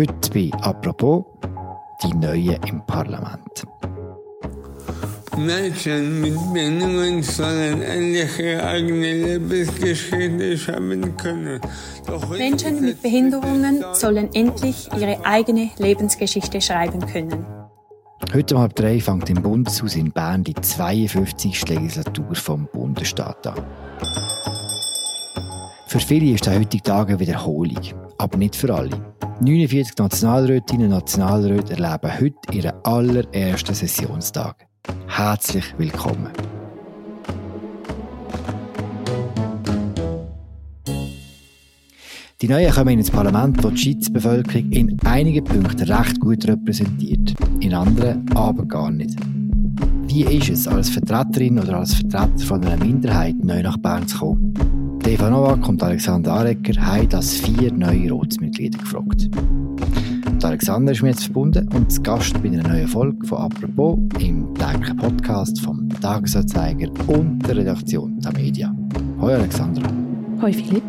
Heute bei «Apropos» die Neuen im Parlament. Menschen mit Behinderungen sollen endlich ihre eigene Lebensgeschichte schreiben können. Menschen mit Behinderungen sollen endlich ihre eigene Lebensgeschichte schreiben können. Heute um halb drei fängt im Bundeshaus in Bern die 52. Legislatur vom Bundesstaat an. Für viele ist der heutige Tag eine Wiederholung, aber nicht für alle. 49 Nationalrätinnen und Nationalräte erleben heute ihren allerersten Sessionstag. Herzlich willkommen. Die Neuen kommen ins Parlament, wo die Schweizer Bevölkerung in einigen Punkten recht gut repräsentiert, in anderen aber gar nicht. Wie ist es, als Vertreterin oder als Vertreter von einer Minderheit neu nach Bern zu kommen? Eva Novak und Alexander Arecker haben das vier neue Ratsmitglieder gefragt. Und Alexander ist mir jetzt verbunden und zu Gast bei einer neuen Folge von «Apropos» im täglichen Podcast vom Tagesanzeiger und der Redaktion der Media. Hoi Alexander. Hoi Philipp.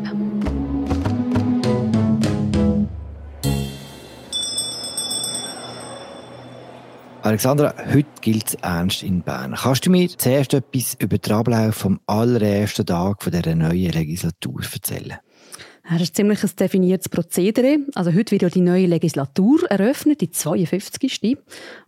Alexandra, heute gilt es ernst in Bern. Kannst du mir zuerst etwas über den Ablauf vom allerersten Tag dieser neuen Legislatur erzählen? Das ist ziemlich ein definiertes Prozedere. Also heute wird ja die neue Legislatur eröffnet, die 52.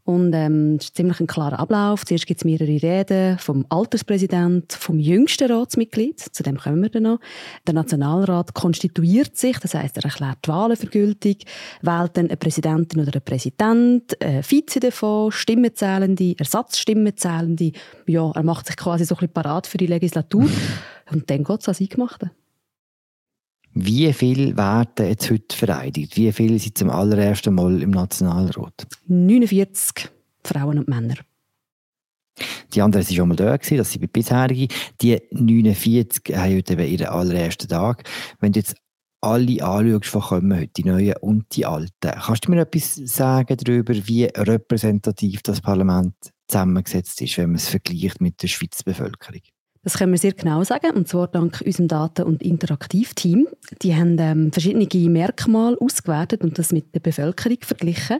Und ähm, das ist ziemlich ein klarer Ablauf. Zuerst gibt es mehrere Reden vom Alterspräsident, vom jüngsten Ratsmitglied, zu dem kommen wir dann noch. Der Nationalrat konstituiert sich, das heißt, er erklärt die Wahlen für gültig, wählt dann eine Präsidentin oder einen Präsident, eine Vize davon, Stimmenzählende, Ersatzstimmenzählende. Ja, er macht sich quasi so ein bisschen parat für die Legislatur. Und dann geht es ans Eingemachte. Wie viel werden jetzt heute vereidigt? Wie viele sind zum allerersten Mal im Nationalrat? 49 Frauen und Männer. Die anderen waren schon mal da, das sind die bisherigen. Die 49 haben heute eben ihren allerersten Tag. Wenn du jetzt alle anschaust, die kommen heute, die Neuen und die Alten, kannst du mir etwas sagen darüber, wie repräsentativ das Parlament zusammengesetzt ist, wenn man es vergleicht mit der Schweizer Bevölkerung? Das können wir sehr genau sagen, und zwar dank unserem Daten- und Interaktivteam. Die haben ähm, verschiedene Merkmale ausgewertet und das mit der Bevölkerung verglichen.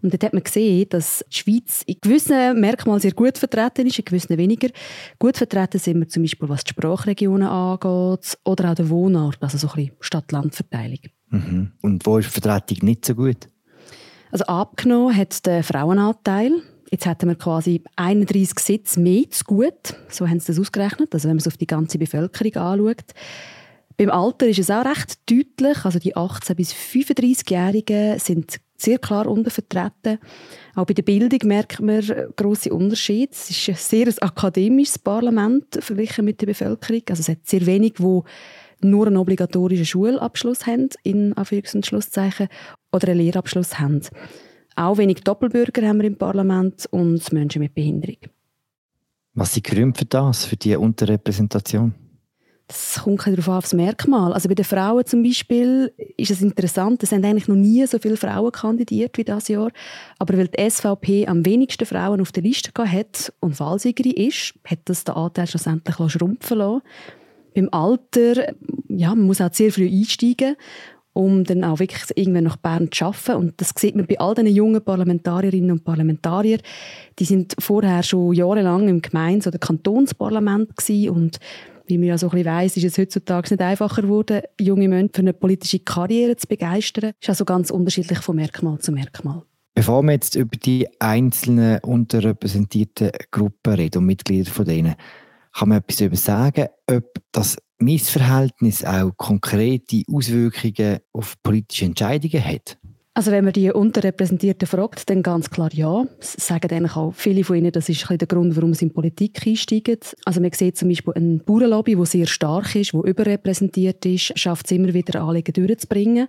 Und dort hat man gesehen, dass die Schweiz in gewissen Merkmalen sehr gut vertreten ist, in gewissen weniger. Gut vertreten sind wir zum Beispiel, was die Sprachregionen angeht oder auch der Wohnort, also so ein bisschen Stadt-Land-Verteilung. Mhm. Und wo ist die Vertretung nicht so gut? Also abgenommen hat der Frauenanteil. Jetzt hätten wir quasi 31 Sitze mehr zu gut. So haben sie das ausgerechnet. Also wenn man es auf die ganze Bevölkerung anschaut. Beim Alter ist es auch recht deutlich. Also die 18- bis 35-Jährigen sind sehr klar untervertreten. Auch bei der Bildung merkt man große Unterschiede. Es ist ein sehr akademisches Parlament verglichen mit der Bevölkerung. Also es hat sehr wenig, wo nur einen obligatorischen Schulabschluss haben, in Anführungs- und Schlusszeichen, oder einen Lehrabschluss haben. Auch wenig Doppelbürger haben wir im Parlament und Menschen mit Behinderung. Was sind Gründe für das, für die Unterrepräsentation? Das kommt darauf an, aufs Merkmal. Also bei den Frauen zum Beispiel ist es interessant, es sind eigentlich noch nie so viele Frauen kandidiert wie dieses Jahr. Aber weil die SVP am wenigsten Frauen auf der Liste hat und Wahlsiegerin ist, hat das den Anteil schlussendlich schrumpfen lassen. Beim Alter, ja, man muss auch sehr früh einsteigen um dann auch wirklich irgendwann nach Bern zu arbeiten. Und das sieht man bei all diesen jungen Parlamentarierinnen und Parlamentariern. Die sind vorher schon jahrelang im Gemeinde- oder Kantonsparlament gewesen und wie man ja so ein weiss, ist es heutzutage nicht einfacher geworden, junge Menschen für eine politische Karriere zu begeistern. Das ist also ganz unterschiedlich von Merkmal zu Merkmal. Bevor wir jetzt über die einzelnen unterrepräsentierten Gruppen reden und Mitglieder von denen, kann man etwas darüber sagen, ob das Missverhältnis auch konkrete Auswirkungen auf politische Entscheidungen hat? Also wenn man die Unterrepräsentierten fragt, dann ganz klar ja. Das sagen eigentlich auch viele von ihnen, das ist der Grund, warum sie in die Politik einsteigen. Also man sieht zum Beispiel ein Bauernlobby, das sehr stark ist, das überrepräsentiert ist, schafft es immer wieder, Anliegen durchzubringen.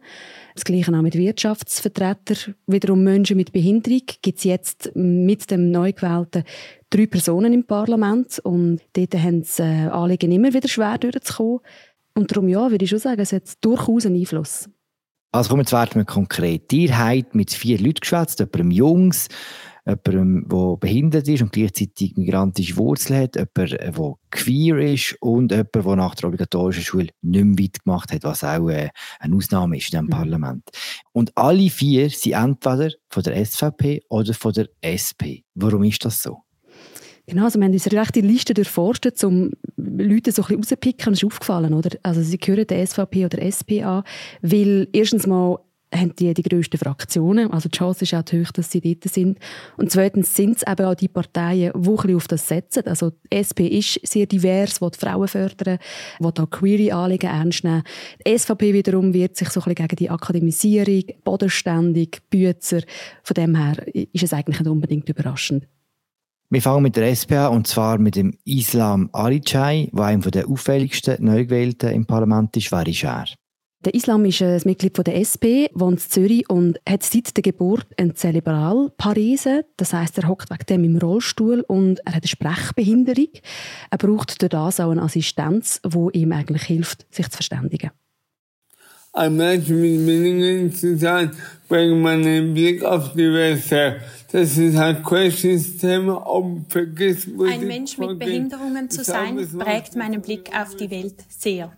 Das Gleiche auch mit Wirtschaftsvertretern. Wiederum Menschen mit Behinderung gibt es jetzt mit dem neu gewählten drei Personen im Parlament und dort haben sie äh, Anliegen immer wieder schwer durchzukommen. Und darum ja, würde ich schon sagen, es hat durchaus einen Einfluss. Also kommen wir jetzt konkret. Ihr habt mit vier Leuten geschwätzt, jemandem Jungs, jemandem, der behindert ist und gleichzeitig migrantische Wurzeln hat, jemand, äh, der queer ist und jemand, der nach der obligatorischen Schule nicht mehr weit gemacht hat, was auch äh, eine Ausnahme ist in diesem mhm. Parlament. Und alle vier sind entweder von der SVP oder von der SP. Warum ist das so? Genau, also wir haben unsere rechte Liste durchforstet, um Leute so ein bisschen rauszupicken. Das ist aufgefallen, oder? Also sie gehören der SVP oder SP an, weil erstens mal haben die die grössten Fraktionen, also die Chance ist auch hoch, dass sie dort sind. Und zweitens sind es eben auch die Parteien, die ein bisschen auf das setzen. Also die SP ist sehr divers, will die Frauen fördern, will auch Query-Anliegen ernst nehmen. Die SVP wiederum wird sich so ein bisschen gegen die Akademisierung, bodenständig, Bützer. Von dem her ist es eigentlich nicht unbedingt überraschend. Wir fangen mit der SPA und zwar mit dem Islam Alicay, der einer der auffälligsten Neugewählten im Parlament ist. Wer ist er? Der Islam ist ein Mitglied der SP, wohnt in Zürich und hat seit der Geburt eine Zerebralparese. Das heißt, er hockt wegen dem im Rollstuhl und er hat eine Sprechbehinderung. Er braucht durch das auch eine Assistenz, die ihm eigentlich hilft, sich zu verständigen. Ein Mensch mit Bedingungen zu sein, bringt meinen Blick auf die Welt. Das ist ein Thema, um Ein Mensch mit Behinderungen zu sein, prägt meinen Blick auf die Welt sehr.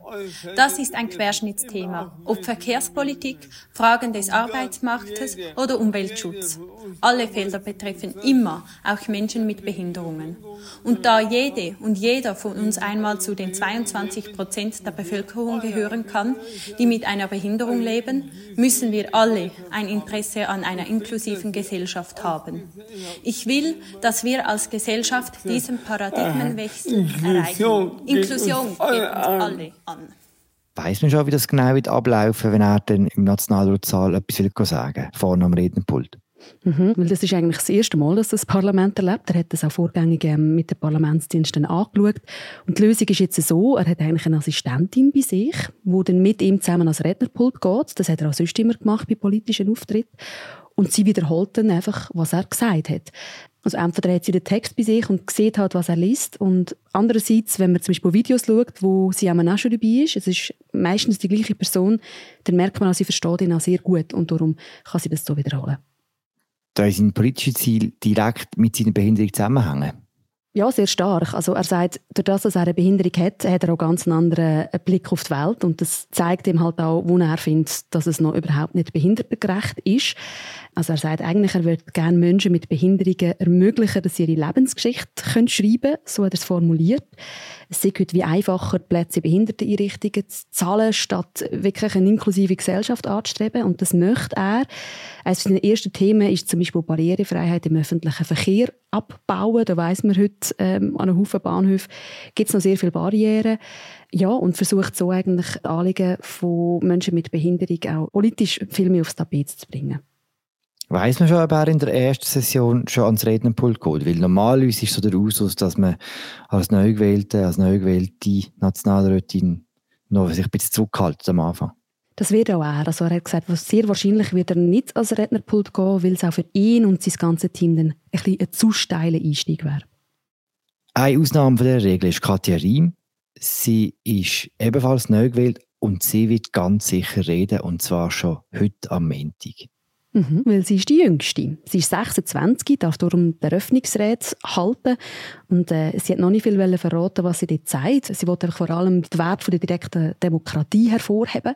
Das ist ein Querschnittsthema, ob Verkehrspolitik, Fragen des Arbeitsmarktes oder Umweltschutz. Alle Felder betreffen immer auch Menschen mit Behinderungen. Und da jede und jeder von uns einmal zu den 22 Prozent der Bevölkerung gehören kann, die mit einer Behinderung leben, müssen wir alle ein Interesse an einer inklusiven Gesellschaft haben haben. Ich will, dass wir als Gesellschaft diesen Paradigmenwechsel erreichen. Inklusion geht uns alle an. Weiß man schon, wie das genau wird ablaufen, wenn er dann im Nationalratssaal etwas will sagen vorne am Rednerpult? Mhm, weil das ist eigentlich das erste Mal, dass das Parlament erlebt. Er hat das auch vorgängig ähm, mit den Parlamentsdiensten angeschaut. Und die Lösung ist jetzt so, er hat eigentlich eine Assistentin bei sich, die dann mit ihm zusammen ans Rednerpult geht. Das hat er auch sonst immer gemacht bei politischen Auftritten. Und sie wiederholt dann einfach, was er gesagt hat. Also entweder hat sie den Text bei sich und sieht halt, was er liest. Und andererseits, wenn man zum Beispiel Videos schaut, wo sie auch schon dabei ist, es ist meistens die gleiche Person, dann merkt man, sie versteht ihn auch sehr gut und darum kann sie das so wiederholen. Da ist sein politisches Ziel direkt mit seiner Behinderung zusammenhängen? Ja, sehr stark. Also er sagt, durch das, dass er eine Behinderung hat, hat er auch ganz einen anderen Blick auf die Welt und das zeigt ihm halt auch, wo er findet, dass es noch überhaupt nicht behindertengerecht ist. Also er sagt eigentlich, er würde gerne Menschen mit Behinderungen ermöglichen, dass sie ihre Lebensgeschichte können schreiben können, so hat er es formuliert. Es sei heute wie einfacher, Plätze in Behinderteneinrichtungen zu zahlen, statt wirklich eine inklusive Gesellschaft anzustreben. Und das möchte er. Eines seiner ersten Themen ist zum Beispiel Barrierefreiheit im öffentlichen Verkehr abbauen. Da weiss man heute, ähm, an einem Haufen Bahnhöfen gibt es noch sehr viele Barrieren. Ja, und versucht so eigentlich Anliegen von Menschen mit Behinderung auch politisch viel mehr aufs Tapet zu bringen. Weiß man schon, ob er in der ersten Session schon ans Rednerpult geht? Weil normalerweise ist so der Usus, dass man als Neugewählte, als neugewählte Nationalrätin noch sich ein bisschen zurückhalten am Anfang. Das wird auch er. Also er hat gesagt, sehr wahrscheinlich wird er nicht als Rednerpult gehen, weil es auch für ihn und sein ganzes Team dann ein, bisschen ein zu steiler Einstieg wäre. Eine Ausnahme von der Regel ist Katja Riem. Sie ist ebenfalls neu gewählt und sie wird ganz sicher reden, und zwar schon heute am Montag. Mhm, weil sie ist die Jüngste. Sie ist 26, darf darum die Eröffnungsrede halten und äh, sie hat noch nicht viel verraten, was sie dort sagt. Sie wollte vor allem den Wert der direkten Demokratie hervorheben.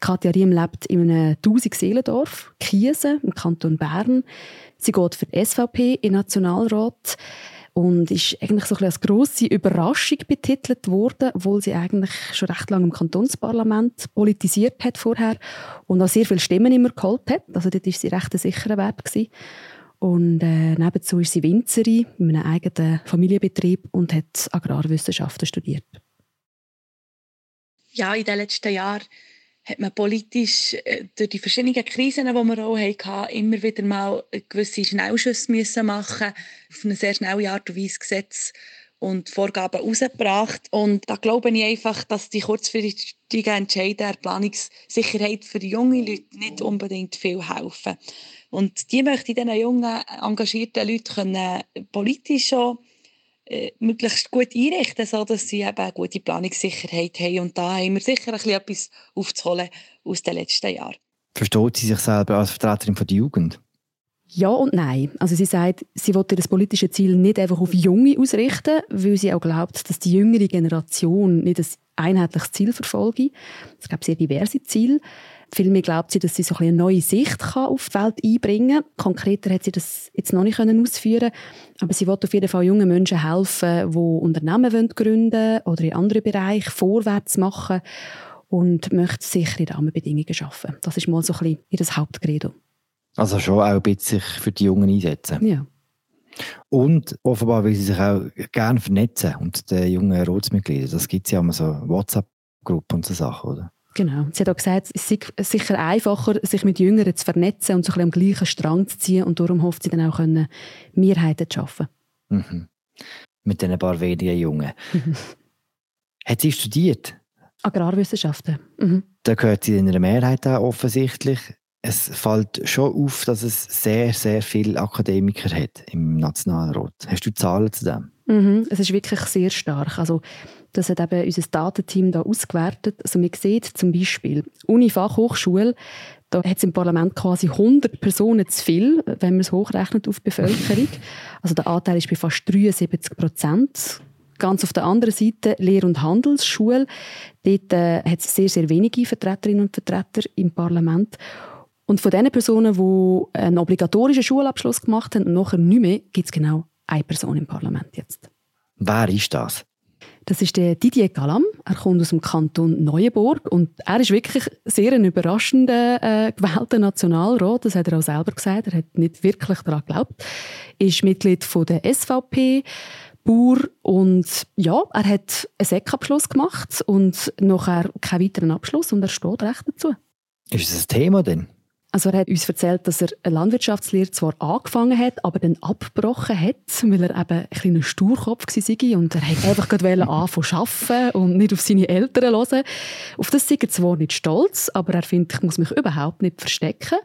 Katja Riem lebt in einem 1000 Seelendorf, Kiesen, im Kanton Bern. Sie geht für die SVP in den Nationalrat und ist eigentlich so ein als grosse Überraschung betitelt worden, obwohl sie eigentlich schon recht lange im Kantonsparlament politisiert hat vorher und auch sehr viele Stimmen immer geholt hat. Also dort war sie recht ein sicherer Wert. Gewesen. Und äh, nebenzu ist sie Winzerin in einem eigenen Familienbetrieb und hat Agrarwissenschaften studiert. Ja, in den letzten Jahren hat man politisch äh, durch die verschiedenen Krisen, die wir auch hatten, immer wieder mal gewisse Schnellschüsse müssen machen auf eine sehr schnelle Art und Weise Gesetze und Vorgaben herausgebracht. Und da glaube ich einfach, dass die kurzfristigen Entscheidungen der Planungssicherheit für junge Leute nicht unbedingt viel helfen. Und die möchte ich diesen jungen, engagierten Leuten politisch schon äh, möglichst gut einrichten, sodass sie eben eine gute Planungssicherheit haben. Und da haben wir sicher ein bisschen etwas aufzuholen aus den letzten Jahren. Versteht sie sich selber als Vertreterin von der Jugend? Ja und nein. Also sie sagt, sie wollte das politische Ziel nicht einfach auf Junge ausrichten, weil sie auch glaubt, dass die jüngere Generation nicht ein einheitliches Ziel verfolge. Es gibt sehr diverse Ziele. Vielmehr glaubt sie, dass sie so eine neue Sicht auf die Welt einbringen kann. Konkreter hat sie das jetzt noch nicht ausführen aber sie will auf jeden Fall jungen Menschen helfen, die Unternehmen gründen oder in anderen Bereichen vorwärts machen und möchte sichere Rahmenbedingungen schaffen. Das ist mal so ein bisschen ihr Hauptcredo. Also schon auch ein bisschen sich für die Jungen einsetzen. Ja. Und offenbar will sie sich auch gerne vernetzen und den jungen Ratsmitgliedern. Das gibt es ja immer so WhatsApp-Gruppen und so Sachen, oder? Genau. Sie hat auch gesagt, es ist sicher einfacher, sich mit Jüngeren zu vernetzen und so ein am gleichen Strang zu ziehen. Und darum hofft sie dann auch, können, Mehrheiten zu schaffen. Mhm. Mit den paar wenigen Jungen. hat sie studiert? Agrarwissenschaften. Mhm. Da gehört sie in einer Mehrheit auch offensichtlich. Es fällt schon auf, dass es sehr, sehr viele Akademiker hat im Nationalrat. Hast du Zahlen zu dem? Mhm. Es ist wirklich sehr stark. Also das hat eben unser Datenteam da ausgewertet. Also man sieht zum Beispiel Uni Fachhochschule, da hat es im Parlament quasi 100 Personen zu viel, wenn man es hochrechnet auf die Bevölkerung. Also der Anteil ist bei fast 73 Prozent. Ganz auf der anderen Seite Lehr- und Handelsschule. Dort äh, hat es sehr, sehr wenige Vertreterinnen und Vertreter im Parlament. Und von den Personen, die einen obligatorischen Schulabschluss gemacht haben und nachher nicht mehr, gibt es genau eine Person im Parlament jetzt. Wer ist das? Das ist der Didier Galam. Er kommt aus dem Kanton Neuenburg und er ist wirklich sehr ein überraschender äh, gewählter Nationalrat. Das hat er auch selber gesagt. Er hat nicht wirklich daran geglaubt. Er ist Mitglied von der SVP. Bauer und ja, er hat einen Sekabschluss gemacht und nachher keinen weiteren Abschluss und er steht recht dazu. Ist das ein Thema denn? Also er hat uns erzählt, dass er eine Landwirtschaftslehre zwar angefangen hat, aber dann abgebrochen hat, weil er eben ein kleiner Sturkopf war und er wollte einfach gerade anfangen zu arbeiten und nicht auf seine Eltern hören. Auf das ist er zwar nicht stolz, aber er findet, ich muss mich überhaupt nicht verstecken.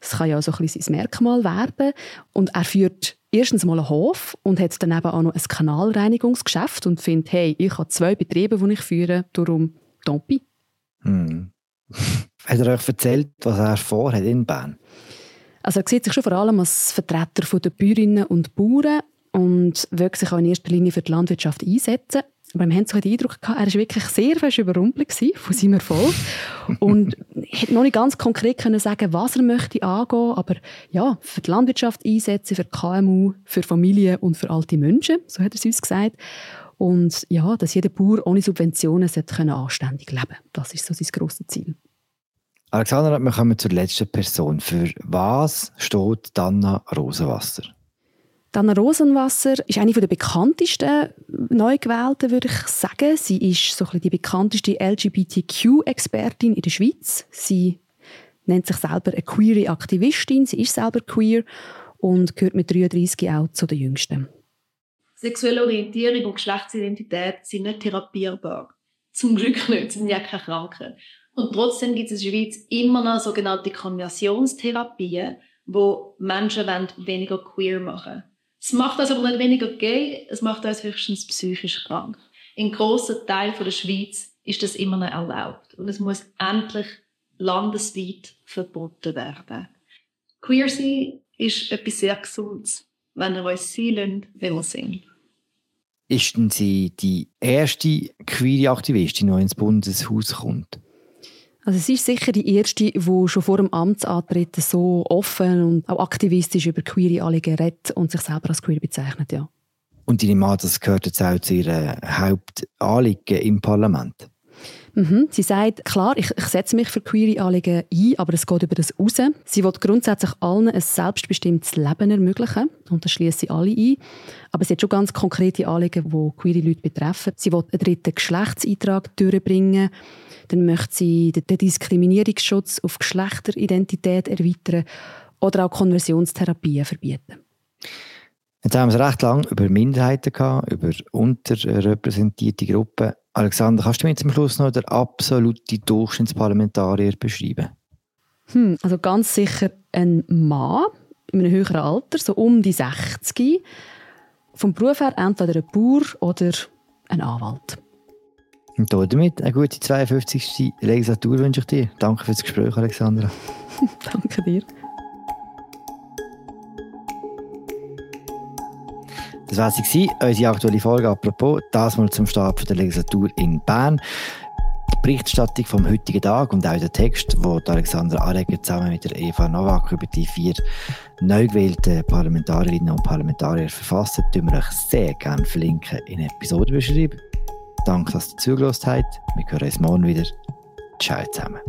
Das kann ja auch so ein sein Merkmal werden. Und er führt erstens mal einen Hof und hat dann eben auch noch ein Kanalreinigungsgeschäft und findet, hey, ich habe zwei Betriebe, die ich führe, darum Tompi. Hm. Hat er euch erzählt, was er vorhat in Bern? Also er sieht sich schon vor allem als Vertreter der Bäuerinnen und Bauern und will sich auch in erster Linie für die Landwirtschaft einsetzen. Aber wir haben so den Eindruck gehabt, er war wirklich sehr fest überrumpelt von seinem Erfolg und hätte noch nicht ganz konkret können sagen, was er möchte angehen, aber ja, für die Landwirtschaft einsetzen, für KMU, für Familien und für alte Menschen, so hat er es uns gesagt. Und ja, dass jeder Bauer ohne Subventionen anständig leben können. Das ist so sein grosses Ziel. Alexandra, wir kommen zur letzten Person. Für was steht Dana Rosenwasser? Dana Rosenwasser ist eine der bekanntesten Neugewählten, würde ich sagen. Sie ist so ein die bekannteste LGBTQ-Expertin in der Schweiz. Sie nennt sich selber eine queere Aktivistin. Sie ist selber queer und gehört mit 33 auch zu den Jüngsten. Sexuelle Orientierung und Geschlechtsidentität sind nicht therapierbar. Zum Glück nicht, sie sind ja keine Krankheit. Und trotzdem gibt es in der Schweiz immer noch sogenannte Konversionstherapien, wo Menschen weniger queer machen Es macht uns aber nicht weniger gay, es macht uns höchstens psychisch krank. In grossen Teilen der Schweiz ist das immer noch erlaubt. Und es muss endlich landesweit verboten werden. Queer sein ist etwas sehr Gesundes, wenn ihr uns sein lasst, wie wir sind. Ist denn sie die erste queere Aktivistin, die ins Bundeshaus kommt? Also sie ist sicher die erste, die schon vor dem Amtsantreten so offen und auch aktivistisch über queere Anliegen redet und sich selber als queer bezeichnet, ja. Und ich nehme das gehört jetzt auch zu ihren Hauptanliegen im Parlament. Mhm. Sie sagt, klar, ich, ich setze mich für queere Anliegen ein, aber es geht über das raus. Sie will grundsätzlich allen ein selbstbestimmtes Leben ermöglichen und das schließt sie alle ein. Aber sie hat schon ganz konkrete Anliegen, die queere Leute betreffen. Sie will einen dritten Geschlechtseintrag durchbringen. Dann möchte sie den Diskriminierungsschutz auf Geschlechteridentität erweitern oder auch Konversionstherapien verbieten. Jetzt haben wir es recht lange über Minderheiten gehabt, über unterrepräsentierte Gruppen. Alexander, kannst du mir zum Schluss noch den absoluten Durchschnittsparlamentarier beschreiben? Hm, also ganz sicher ein Mann in einem höheren Alter, so um die 60. Vom Beruf her entweder ein Bauer oder ein Anwalt. Und damit eine gute 52. Legislatur wünsche ich dir. Danke für das Gespräch, Alexandra. Danke dir. Das war sie, unsere aktuelle Folge apropos, das mal zum Start der Legislatur in Bern. Die Berichterstattung vom heutigen Tag und auch der Text, wo Alexander Areger zusammen mit der Eva Nowak über die vier neu gewählten Parlamentarierinnen und Parlamentarier verfasst hat, wir euch sehr gerne verlinken in der Episodenbeschreibung. Danke, dass ihr zugelassen habt. Wir hören uns morgen wieder. Ciao zusammen.